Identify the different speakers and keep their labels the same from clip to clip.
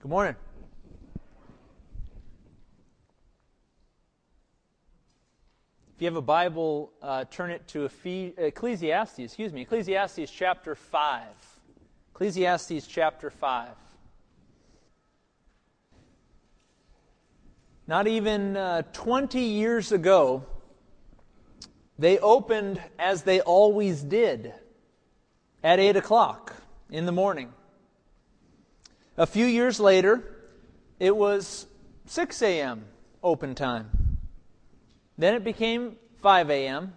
Speaker 1: Good morning. If you have a Bible, uh, turn it to Ecclesiastes, excuse me, Ecclesiastes chapter 5. Ecclesiastes chapter 5. Not even uh, 20 years ago, they opened as they always did at 8 o'clock in the morning. A few years later, it was 6 a.m. open time. Then it became 5 a.m.,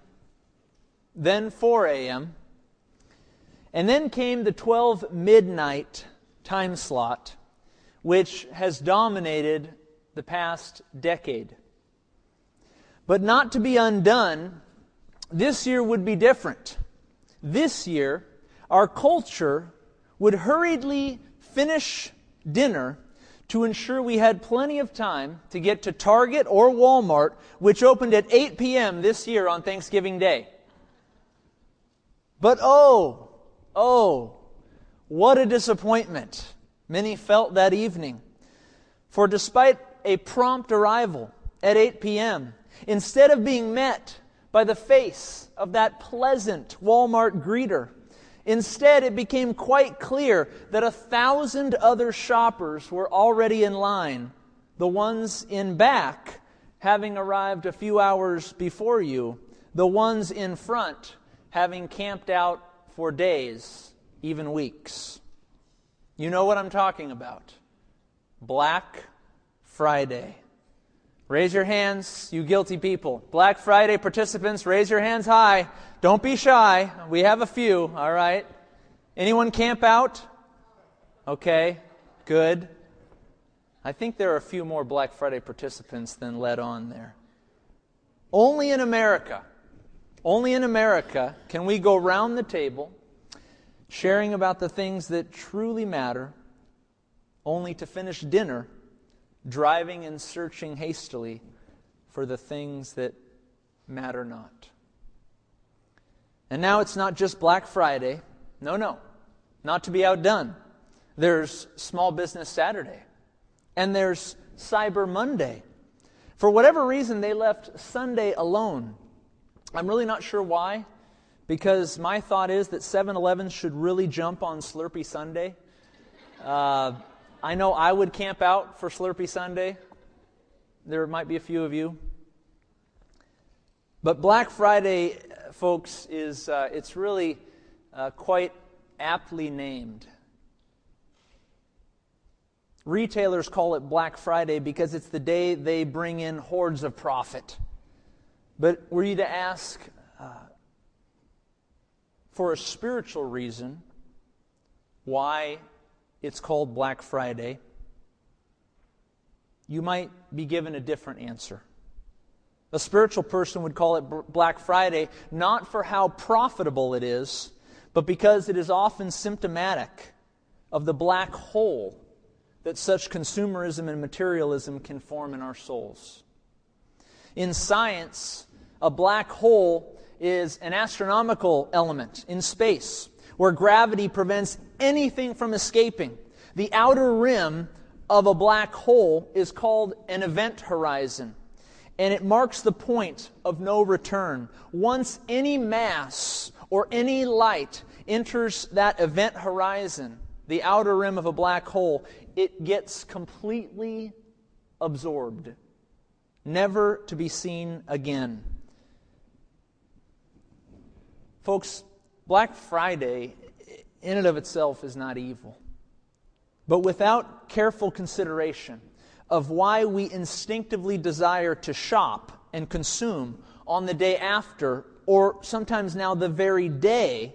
Speaker 1: then 4 a.m., and then came the 12 midnight time slot, which has dominated the past decade. But not to be undone, this year would be different. This year, our culture would hurriedly finish dinner to ensure we had plenty of time to get to Target or Walmart, which opened at 8 p.m. this year on Thanksgiving Day. But oh, oh, what a disappointment many felt that evening. For despite a prompt arrival at 8 p.m., instead of being met by the face of that pleasant Walmart greeter, Instead, it became quite clear that a thousand other shoppers were already in line, the ones in back having arrived a few hours before you, the ones in front having camped out for days, even weeks. You know what I'm talking about. Black Friday. Raise your hands, you guilty people. Black Friday participants, raise your hands high. Don't be shy. We have a few, all right? Anyone camp out? Okay, good. I think there are a few more Black Friday participants than led on there. Only in America, only in America can we go round the table sharing about the things that truly matter, only to finish dinner driving and searching hastily for the things that matter not. And now it's not just Black Friday. No, no. Not to be outdone. There's Small Business Saturday. And there's Cyber Monday. For whatever reason, they left Sunday alone. I'm really not sure why, because my thought is that 7 Eleven should really jump on Slurpee Sunday. Uh, I know I would camp out for Slurpee Sunday. There might be a few of you. But Black Friday, folks, is uh, it's really uh, quite aptly named. Retailers call it Black Friday because it's the day they bring in hordes of profit. But were you to ask uh, for a spiritual reason why it's called Black Friday, you might be given a different answer. A spiritual person would call it Black Friday not for how profitable it is, but because it is often symptomatic of the black hole that such consumerism and materialism can form in our souls. In science, a black hole is an astronomical element in space where gravity prevents anything from escaping. The outer rim of a black hole is called an event horizon, and it marks the point of no return. Once any mass or any light enters that event horizon, the outer rim of a black hole, it gets completely absorbed, never to be seen again. Folks, Black Friday, in and of itself, is not evil. But without careful consideration of why we instinctively desire to shop and consume on the day after, or sometimes now the very day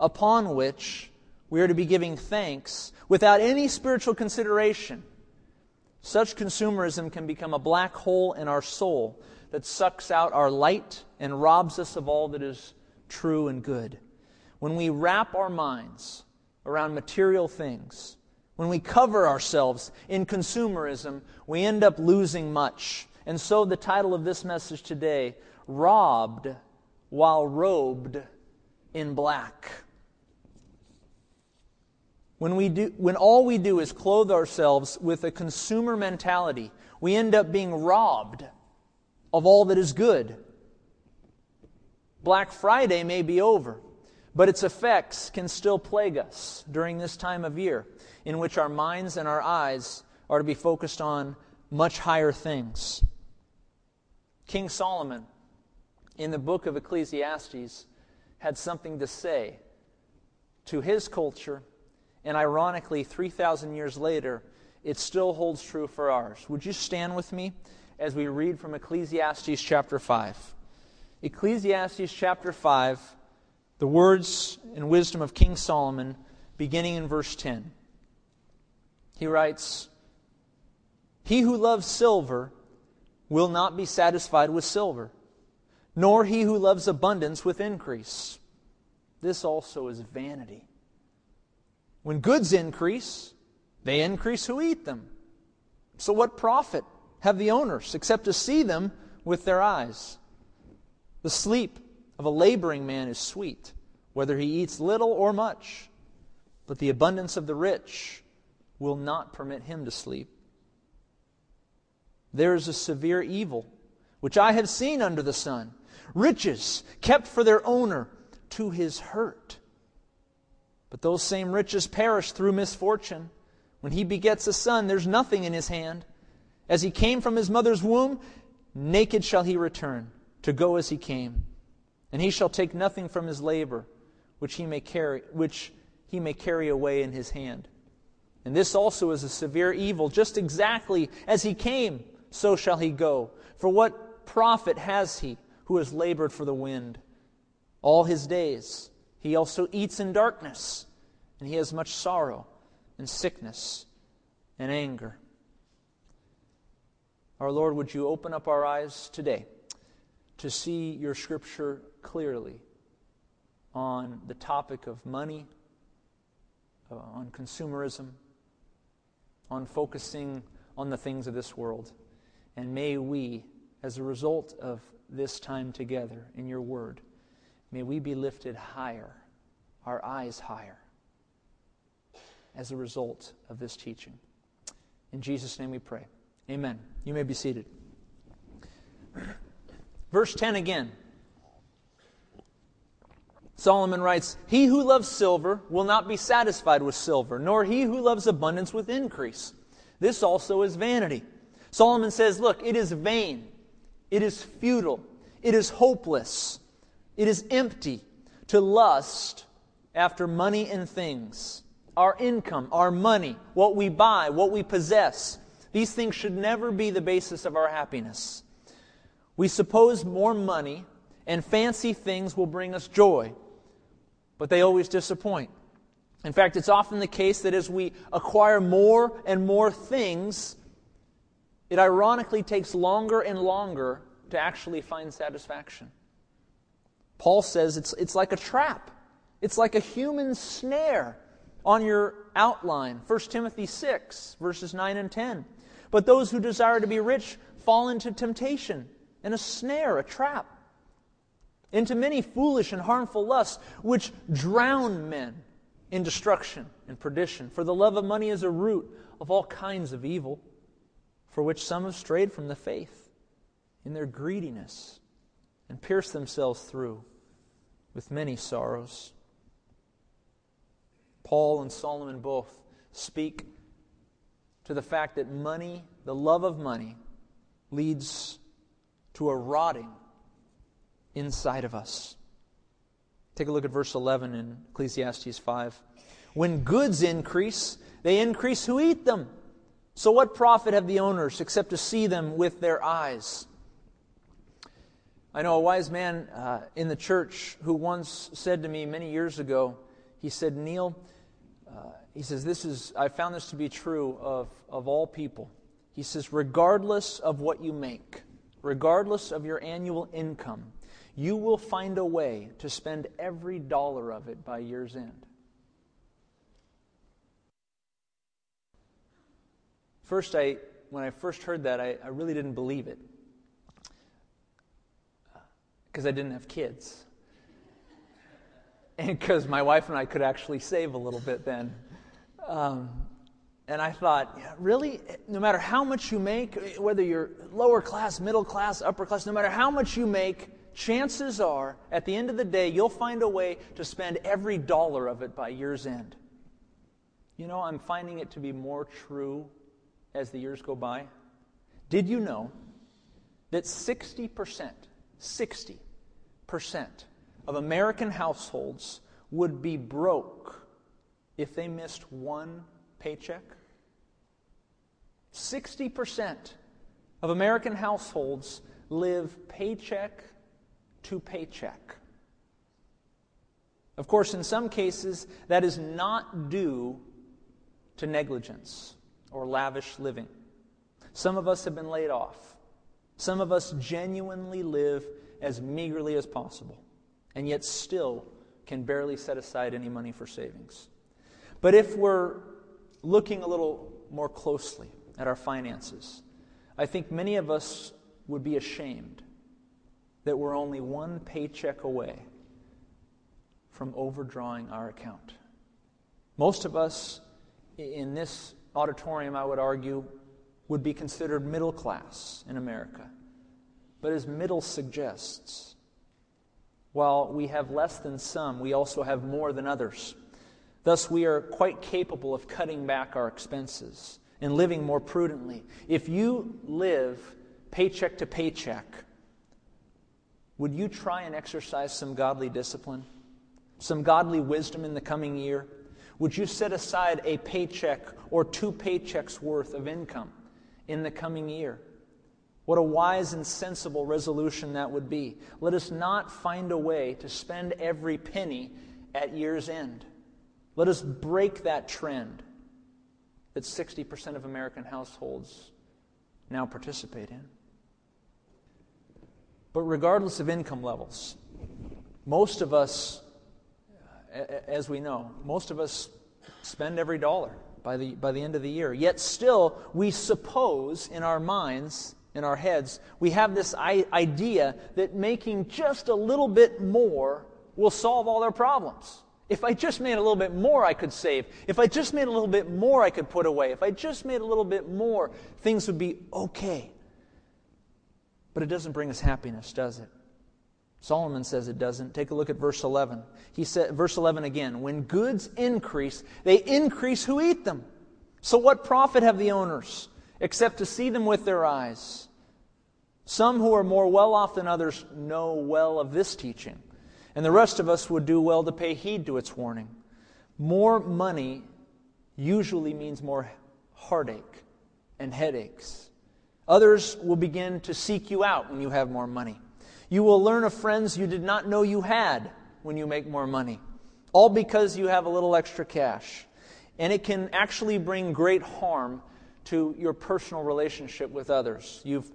Speaker 1: upon which we are to be giving thanks, without any spiritual consideration, such consumerism can become a black hole in our soul that sucks out our light and robs us of all that is true and good when we wrap our minds around material things, when we cover ourselves in consumerism, we end up losing much. And so, the title of this message today Robbed while Robed in Black. when, we do, when all we do is clothe ourselves with a consumer mentality, we end up being robbed of all that is good. Black Friday may be over, but its effects can still plague us during this time of year in which our minds and our eyes are to be focused on much higher things. King Solomon, in the book of Ecclesiastes, had something to say to his culture, and ironically, 3,000 years later, it still holds true for ours. Would you stand with me as we read from Ecclesiastes chapter 5? Ecclesiastes chapter 5, the words and wisdom of King Solomon, beginning in verse 10. He writes, He who loves silver will not be satisfied with silver, nor he who loves abundance with increase. This also is vanity. When goods increase, they increase who eat them. So, what profit have the owners except to see them with their eyes? The sleep of a laboring man is sweet, whether he eats little or much, but the abundance of the rich will not permit him to sleep. There is a severe evil, which I have seen under the sun riches kept for their owner to his hurt. But those same riches perish through misfortune. When he begets a son, there's nothing in his hand. As he came from his mother's womb, naked shall he return, to go as he came. And he shall take nothing from his labor, which he may carry, which he may carry away in his hand. And this also is a severe evil, just exactly as he came, so shall he go. For what profit has he who has labored for the wind? All his days he also eats in darkness, and he has much sorrow and sickness and anger. Our Lord, would you open up our eyes today to see your scripture clearly on the topic of money, uh, on consumerism, on focusing on the things of this world. And may we, as a result of this time together in your word, may we be lifted higher, our eyes higher, as a result of this teaching. In Jesus' name we pray. Amen. You may be seated. Verse 10 again. Solomon writes, He who loves silver will not be satisfied with silver, nor he who loves abundance with increase. This also is vanity. Solomon says, Look, it is vain, it is futile, it is hopeless, it is empty to lust after money and things. Our income, our money, what we buy, what we possess, these things should never be the basis of our happiness. We suppose more money and fancy things will bring us joy but they always disappoint. In fact, it's often the case that as we acquire more and more things, it ironically takes longer and longer to actually find satisfaction. Paul says it's, it's like a trap, it's like a human snare on your outline. 1 Timothy 6, verses 9 and 10. But those who desire to be rich fall into temptation and a snare, a trap into many foolish and harmful lusts, which drown men in destruction and perdition. For the love of money is a root of all kinds of evil, for which some have strayed from the faith in their greediness and pierced themselves through with many sorrows. Paul and Solomon both speak to the fact that money, the love of money, leads to a rotting inside of us. Take a look at verse 11 in Ecclesiastes 5. When goods increase, they increase who eat them. So, what profit have the owners except to see them with their eyes? I know a wise man uh, in the church who once said to me many years ago, he said, Neil, uh, he says, this is, I found this to be true of, of all people. He says, regardless of what you make, regardless of your annual income, you will find a way to spend every dollar of it by year's end. First, I, when I first heard that, I, I really didn't believe it because I didn't have kids. And because my wife and I could actually save a little bit then. Um, and I thought, yeah, really? No matter how much you make, whether you're lower class, middle class, upper class, no matter how much you make, chances are, at the end of the day, you'll find a way to spend every dollar of it by year's end. You know, I'm finding it to be more true as the years go by. Did you know that 60%, 60% of American households would be broke if they missed one paycheck? 60% of American households live paycheck to paycheck. Of course, in some cases, that is not due to negligence or lavish living. Some of us have been laid off. Some of us genuinely live as meagerly as possible, and yet still can barely set aside any money for savings. But if we're looking a little more closely at our finances, I think many of us would be ashamed that we're only one paycheck away from overdrawing our account. Most of us in this auditorium, I would argue, would be considered middle class in America. But as middle suggests, while we have less than some, we also have more than others. Thus, we are quite capable of cutting back our expenses and living more prudently. If you live paycheck to paycheck, would you try and exercise some godly discipline, some godly wisdom in the coming year? Would you set aside a paycheck or two paychecks worth of income in the coming year? What a wise and sensible resolution that would be. Let us not find a way to spend every penny at year's end. Let us break that trend that 60% of American households now participate in. But regardless of income levels, most of us, as we know, most of us spend every dollar by the, by the end of the year. Yet still, we suppose in our minds, in our heads, we have this idea that making just a little bit more will solve all our problems. If I just made a little bit more, I could save. If I just made a little bit more, I could put away. If I just made a little bit more, things would be okay. But it doesn't bring us happiness, does it? Solomon says it doesn't. Take a look at verse 11. He said, verse 11 again, when goods increase, they increase who eat them. So what profit have the owners except to see them with their eyes? Some who are more well off than others know well of this teaching, and the rest of us would do well to pay heed to its warning. More money usually means more heartache and headaches. Others will begin to seek you out when you have more money. You will learn of friends you did not know you had when you make more money, all because you have a little extra cash. And it can actually bring great harm to your personal relationship with others. You've,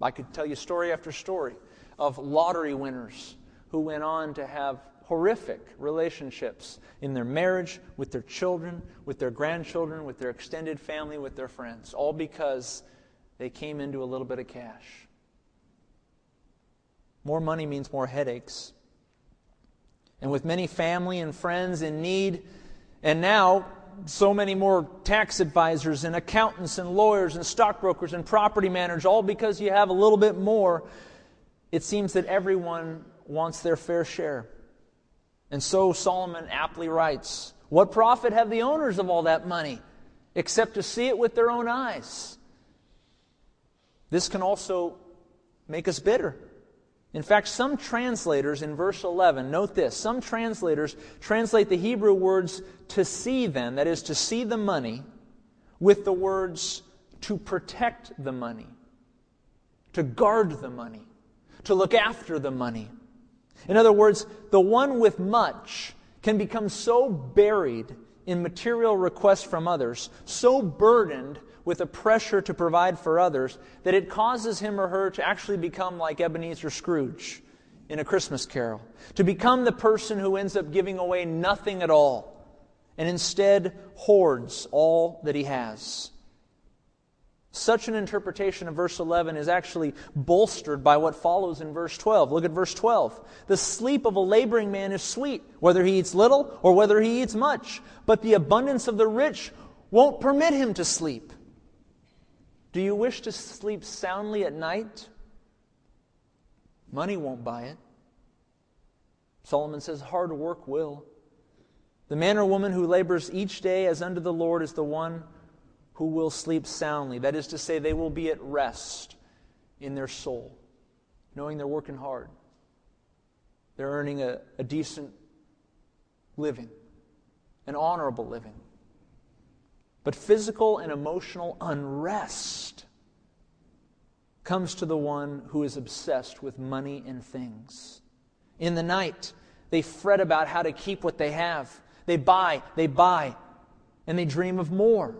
Speaker 1: I could tell you story after story of lottery winners who went on to have horrific relationships in their marriage, with their children, with their grandchildren, with their extended family, with their friends, all because they came into a little bit of cash. More money means more headaches. And with many family and friends in need, and now so many more tax advisors and accountants and lawyers and stockbrokers and property managers, all because you have a little bit more, it seems that everyone wants their fair share. And so Solomon aptly writes What profit have the owners of all that money except to see it with their own eyes? This can also make us bitter. In fact, some translators in verse 11, note this, some translators translate the Hebrew words to see then, that is, to see the money, with the words to protect the money, to guard the money, to look after the money. In other words, the one with much can become so buried in material requests from others, so burdened with a pressure to provide for others that it causes him or her to actually become like Ebenezer Scrooge in A Christmas Carol, to become the person who ends up giving away nothing at all and instead hoards all that he has. Such an interpretation of verse 11 is actually bolstered by what follows in verse 12. Look at verse 12. The sleep of a laboring man is sweet, whether he eats little or whether he eats much, but the abundance of the rich won't permit him to sleep. Do you wish to sleep soundly at night? Money won't buy it. Solomon says hard work will. The man or woman who labors each day as unto the Lord is the one who will sleep soundly. That is to say, they will be at rest in their soul, knowing they're working hard. They're earning a, a decent living, an honorable living. But physical and emotional unrest comes to the one who is obsessed with money and things. In the night, they fret about how to keep what they have. They buy, they buy, and they dream of more.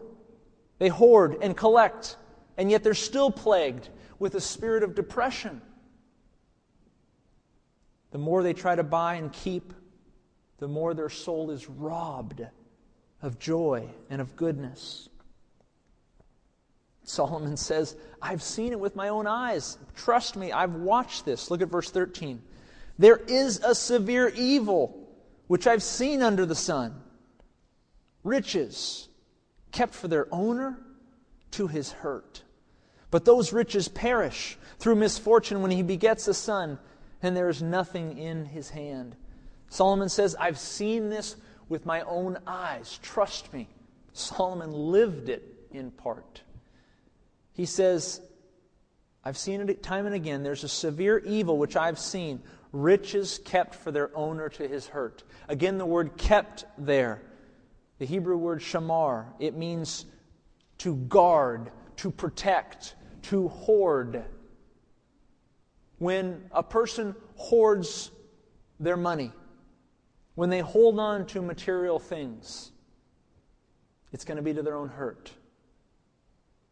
Speaker 1: They hoard and collect, and yet they're still plagued with a spirit of depression. The more they try to buy and keep, the more their soul is robbed of joy and of goodness. Solomon says, I've seen it with my own eyes. Trust me, I've watched this. Look at verse 13. There is a severe evil which I've seen under the sun riches kept for their owner to his hurt. But those riches perish through misfortune when he begets a son, and there is nothing in his hand. Solomon says, I've seen this with my own eyes. Trust me. Solomon lived it in part. He says, I've seen it time and again. There's a severe evil which I've seen riches kept for their owner to his hurt. Again, the word kept there, the Hebrew word shamar, it means to guard, to protect, to hoard. When a person hoards their money, when they hold on to material things, it's going to be to their own hurt.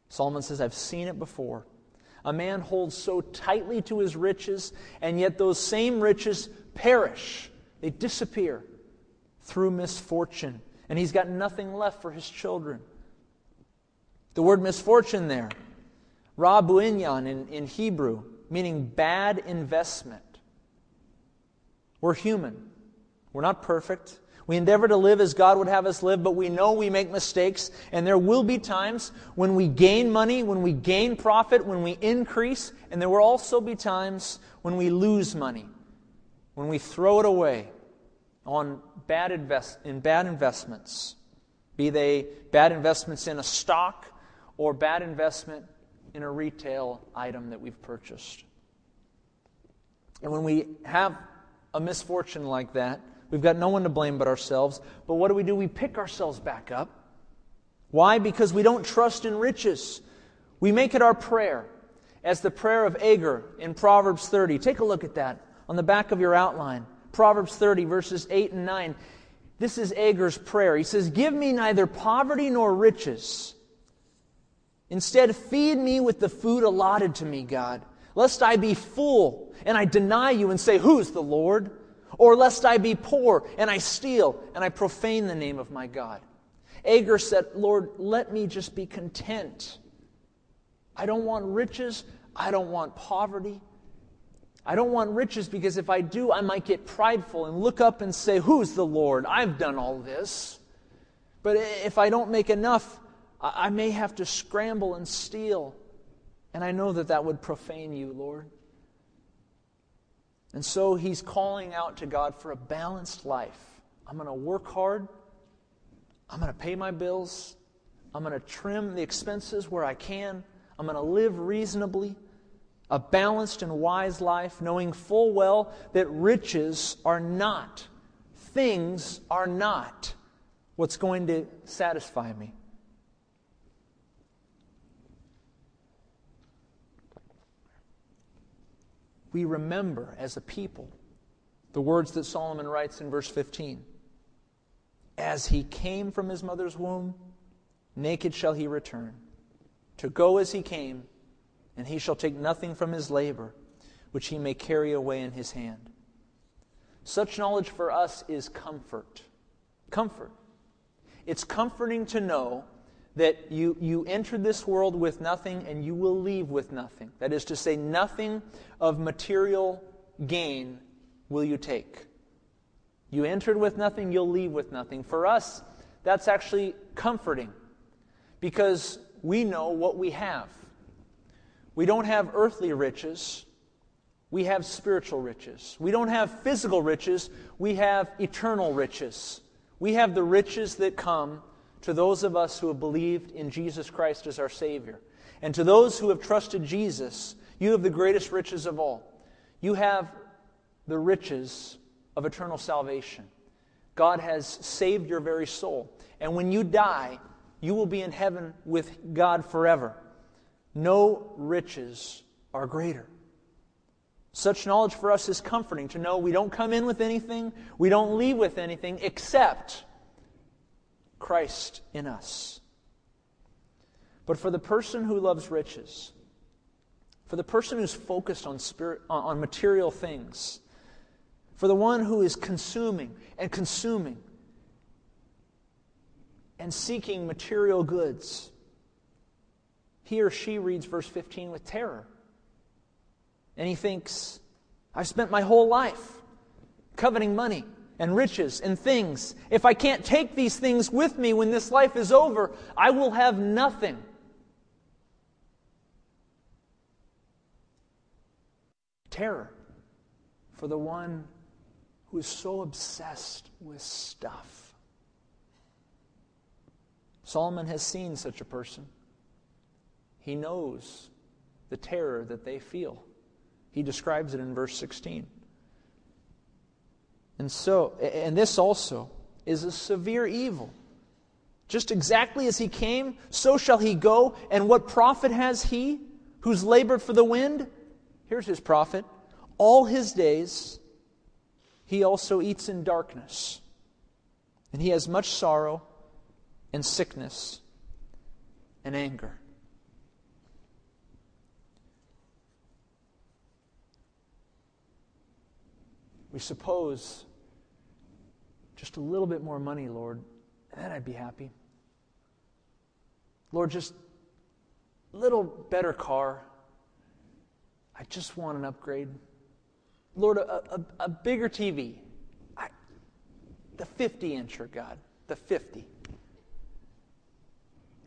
Speaker 1: Solomon says, I've seen it before. A man holds so tightly to his riches, and yet those same riches perish. They disappear through misfortune, and he's got nothing left for his children. The word misfortune there, rabuinyan in, in Hebrew, meaning bad investment. We're human. We're not perfect. We endeavor to live as God would have us live, but we know we make mistakes, and there will be times when we gain money, when we gain profit, when we increase, and there will also be times when we lose money, when we throw it away on bad invest, in bad investments, be they bad investments in a stock or bad investment in a retail item that we've purchased. And when we have a misfortune like that, We've got no one to blame but ourselves. But what do we do? We pick ourselves back up. Why? Because we don't trust in riches. We make it our prayer, as the prayer of Agur in Proverbs 30. Take a look at that on the back of your outline. Proverbs 30, verses 8 and 9. This is Agur's prayer. He says, Give me neither poverty nor riches. Instead, feed me with the food allotted to me, God, lest I be full and I deny you and say, Who's the Lord? Or lest I be poor and I steal and I profane the name of my God. Agur said, Lord, let me just be content. I don't want riches. I don't want poverty. I don't want riches because if I do, I might get prideful and look up and say, Who's the Lord? I've done all this. But if I don't make enough, I may have to scramble and steal. And I know that that would profane you, Lord. And so he's calling out to God for a balanced life. I'm going to work hard. I'm going to pay my bills. I'm going to trim the expenses where I can. I'm going to live reasonably. A balanced and wise life, knowing full well that riches are not, things are not what's going to satisfy me. We remember as a people the words that Solomon writes in verse 15 As he came from his mother's womb, naked shall he return, to go as he came, and he shall take nothing from his labor, which he may carry away in his hand. Such knowledge for us is comfort. Comfort. It's comforting to know that you, you entered this world with nothing and you will leave with nothing. That is to say, nothing of material gain will you take. You entered with nothing, you'll leave with nothing. For us, that's actually comforting because we know what we have. We don't have earthly riches, we have spiritual riches. We don't have physical riches, we have eternal riches. We have the riches that come to those of us who have believed in Jesus Christ as our Savior. And to those who have trusted Jesus, you have the greatest riches of all. You have the riches of eternal salvation. God has saved your very soul. And when you die, you will be in heaven with God forever. No riches are greater. Such knowledge for us is comforting to know we don't come in with anything, we don't leave with anything except Christ in us. But for the person who loves riches, for the person who's focused on, spirit, on material things, for the one who is consuming and consuming and seeking material goods, he or she reads verse 15 with terror. And he thinks, I've spent my whole life coveting money and riches and things. If I can't take these things with me when this life is over, I will have nothing. Terror for the one who is so obsessed with stuff. Solomon has seen such a person. He knows the terror that they feel. He describes it in verse 16. And so, and this also is a severe evil. Just exactly as he came, so shall he go. And what profit has he who's labored for the wind? Here's his profit. All his days he also eats in darkness, and he has much sorrow and sickness and anger. We suppose just a little bit more money, Lord, and then I'd be happy. Lord, just a little better car. I just want an upgrade. Lord, a, a, a bigger TV. I, the 50 incher, God, the 50.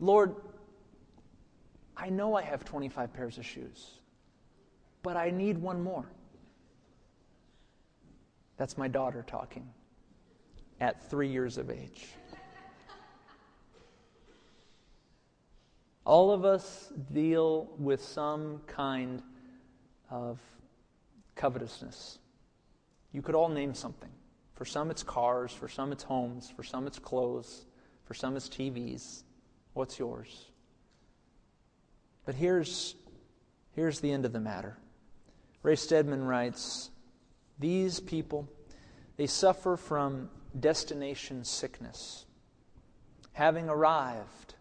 Speaker 1: Lord, I know I have 25 pairs of shoes, but I need one more. That's my daughter talking at three years of age. All of us deal with some kind of covetousness. You could all name something. For some, it's cars. For some, it's homes. For some, it's clothes. For some, it's TVs. What's yours? But here's, here's the end of the matter. Ray Stedman writes These people, they suffer from destination sickness, having arrived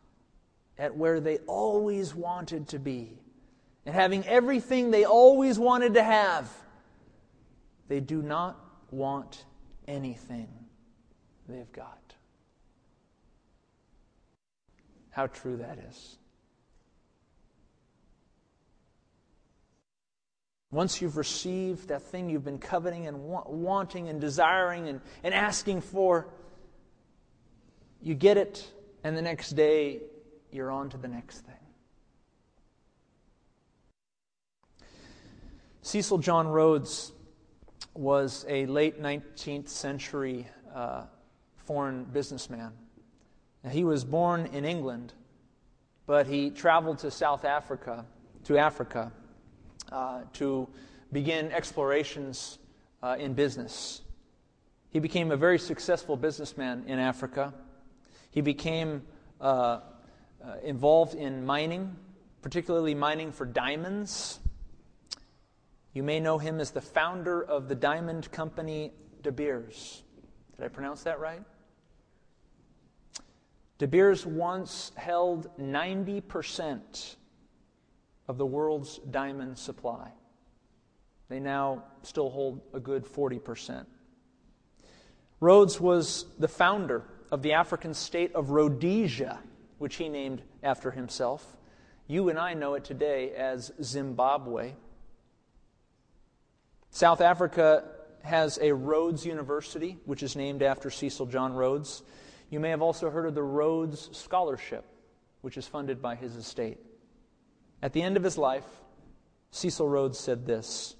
Speaker 1: at where they always wanted to be, and having everything they always wanted to have, they do not want anything they've got. How true that is. Once you've received that thing you've been coveting and wanting and desiring and, and asking for, you get it, and the next day you're on to the next thing. Cecil John Rhodes was a late 19th century uh, foreign businessman. Now, he was born in England, but he traveled to South Africa, to Africa, uh, to begin explorations uh, in business. He became a very successful businessman in Africa. He became uh, uh, involved in mining, particularly mining for diamonds. You may know him as the founder of the diamond company De Beers. Did I pronounce that right? De Beers once held 90% of the world's diamond supply. They now still hold a good 40%. Rhodes was the founder of the African state of Rhodesia. which he named after himself. You and I know it today as Zimbabwe. South Africa has a Rhodes University, which is named after Cecil John Rhodes. You may have also heard of the Rhodes Scholarship, which is funded by his estate. At the end of his life, Cecil Rhodes said this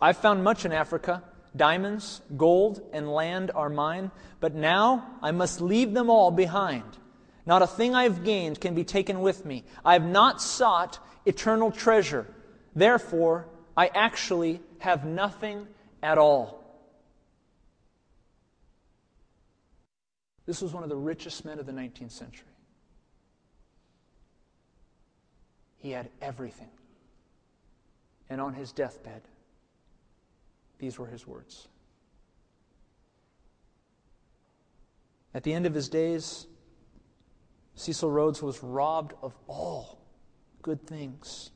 Speaker 1: I've found much in Africa. Diamonds, gold, and land are mine, but now I must leave them all behind. Not a thing I've gained can be taken with me. I have not sought eternal treasure. Therefore, I actually have nothing at all. This was one of the richest men of the 19th century. He had everything. And on his deathbed, these were his words. At the end of his days, Cecil Rhodes was robbed of all good things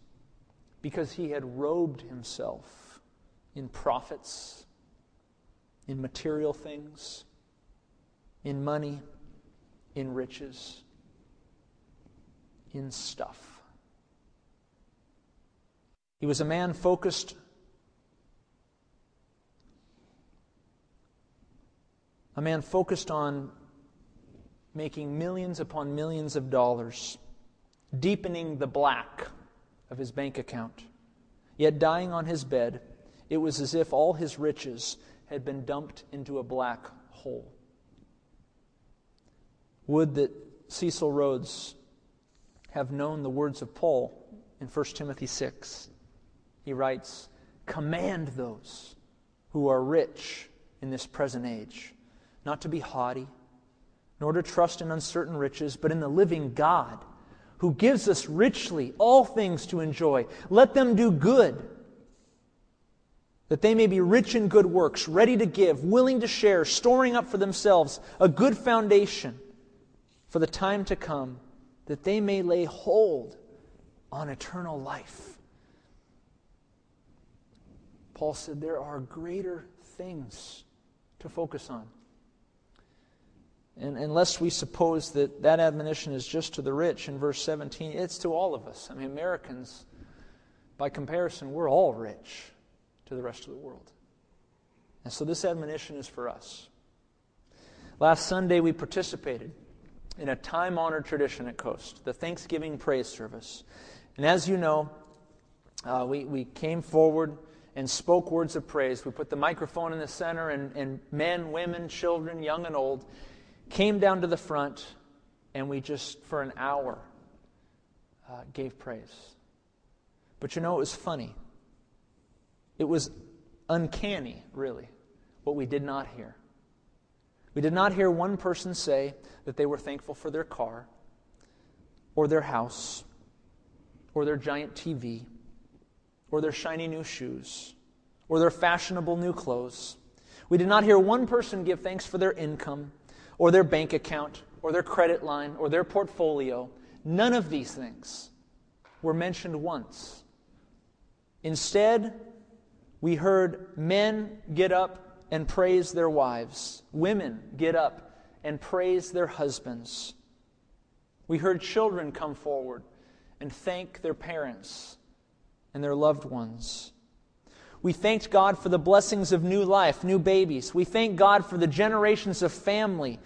Speaker 1: because he had robed himself in profits, in material things, in money, in riches, in stuff. He was a man focused a man focused on making millions upon millions of dollars, deepening the black of his bank account. Yet dying on his bed, it was as if all his riches had been dumped into a black hole. Would that Cecil Rhodes have known the words of Paul in 1 Timothy 6. He writes, Command those who are rich in this present age not to be haughty, nor to trust in uncertain riches, but in the living God, who gives us richly all things to enjoy. Let them do good, that they may be rich in good works, ready to give, willing to share, storing up for themselves a good foundation for the time to come, that they may lay hold on eternal life. Paul said there are greater things to focus on. And unless we suppose that that admonition is just to the rich in verse 17, it's to all of us. I mean, Americans, by comparison, we're all rich to the rest of the world. And so this admonition is for us. Last Sunday, we participated in a time honored tradition at Coast, the Thanksgiving praise service. And as you know, uh, we, we came forward and spoke words of praise. We put the microphone in the center, and, and men, women, children, young and old, came down to the front, and we just, for an hour, uh, gave praise. But you know, it was funny. It was uncanny, really, what we did not hear. We did not hear one person say that they were thankful for their car, or their house, or their giant TV, or their shiny new shoes, or their fashionable new clothes. We did not hear one person give thanks for their income or their bank account or their credit line or their portfolio. None of these things were mentioned once. Instead, we heard men get up and praise their wives, women get up and praise their husbands. We heard children come forward and thank their parents and their loved ones. We thanked God for the blessings of new life, new babies. We thank God for the generations of family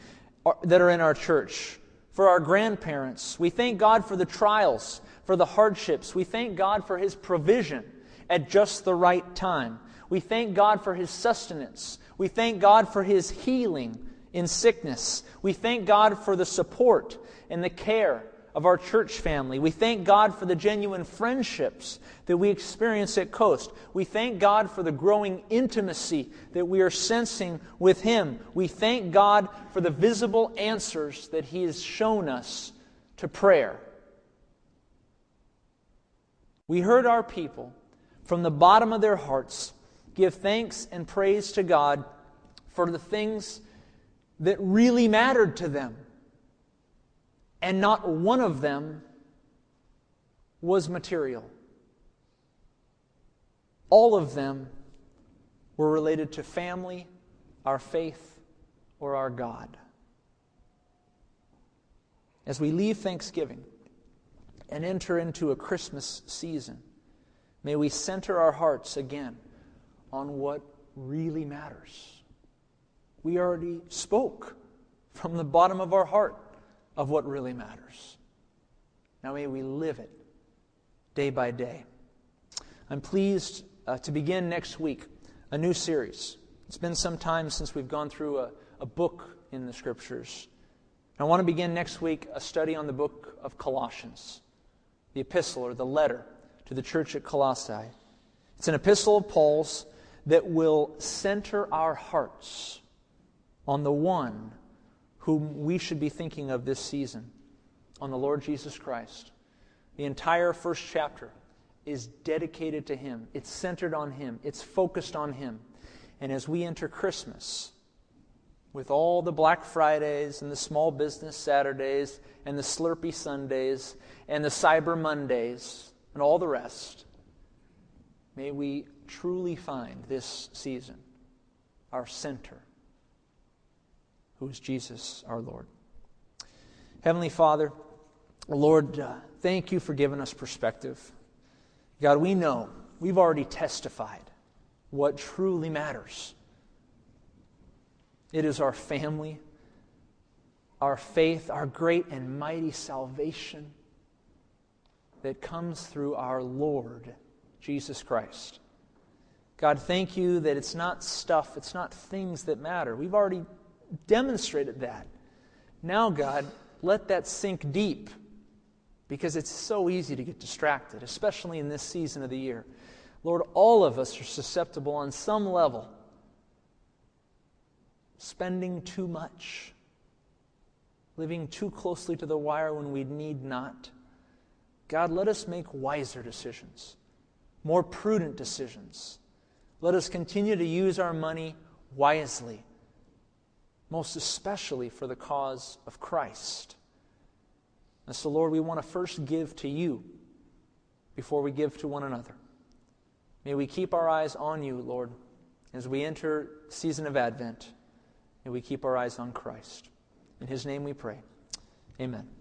Speaker 1: uh, that are in our church, for our grandparents. We thank God for the trials, for the hardships. We thank God for His provision at just the right time. We thank God for His sustenance. We thank God for His healing in sickness. We thank God for the support and the care of our church family. We thank God for the genuine friendships that we experience at Coast. We thank God for the growing intimacy that we are sensing with Him. We thank God for the visible answers that He has shown us to prayer. We heard our people from the bottom of their hearts give thanks and praise to God for the things that really mattered to them and not one of them was material. All of them were related to family, our faith, or our God. as we leave Thanksgiving and enter into a Christmas season, may we center our hearts again on what really matters. We already spoke from the bottom of our heart of what really matters. Now may we live it day by day. I'm pleased uh, to begin next week a new series. It's been some time since we've gone through a, a book in the scriptures. I want to begin next week a study on the book of Colossians, the epistle or the letter to the church at Colossae. It's an epistle of Paul's that will center our hearts on the one whom we should be thinking of this season, on the Lord Jesus Christ. The entire first chapter is dedicated to Him, it's centered on Him, it's focused on Him. And as we enter Christmas, with all the Black Fridays and the small business Saturdays and the Slurpee Sundays and the Cyber Mondays and all the rest, may we truly find this season our center, who is Jesus our Lord. Heavenly Father, Lord, uh, thank you for giving us perspective. God, we know, we've already testified what truly matters. It is our family, our faith, our great and mighty salvation that comes through our Lord Jesus Christ. God, thank you that it's not stuff, it's not things that matter. We've already demonstrated that. Now, God, let that sink deep because it's so easy to get distracted, especially in this season of the year. Lord, all of us are susceptible on some level, spending too much, living too closely to the wire when we need not. God, let us make wiser decisions, more prudent decisions. Let us continue to use our money wisely, most especially for the cause of Christ. And so, Lord, we want to first give to you before we give to one another. May we keep our eyes on you, Lord, as we enter season of Advent. May we keep our eyes on Christ. In his name we pray. Amen.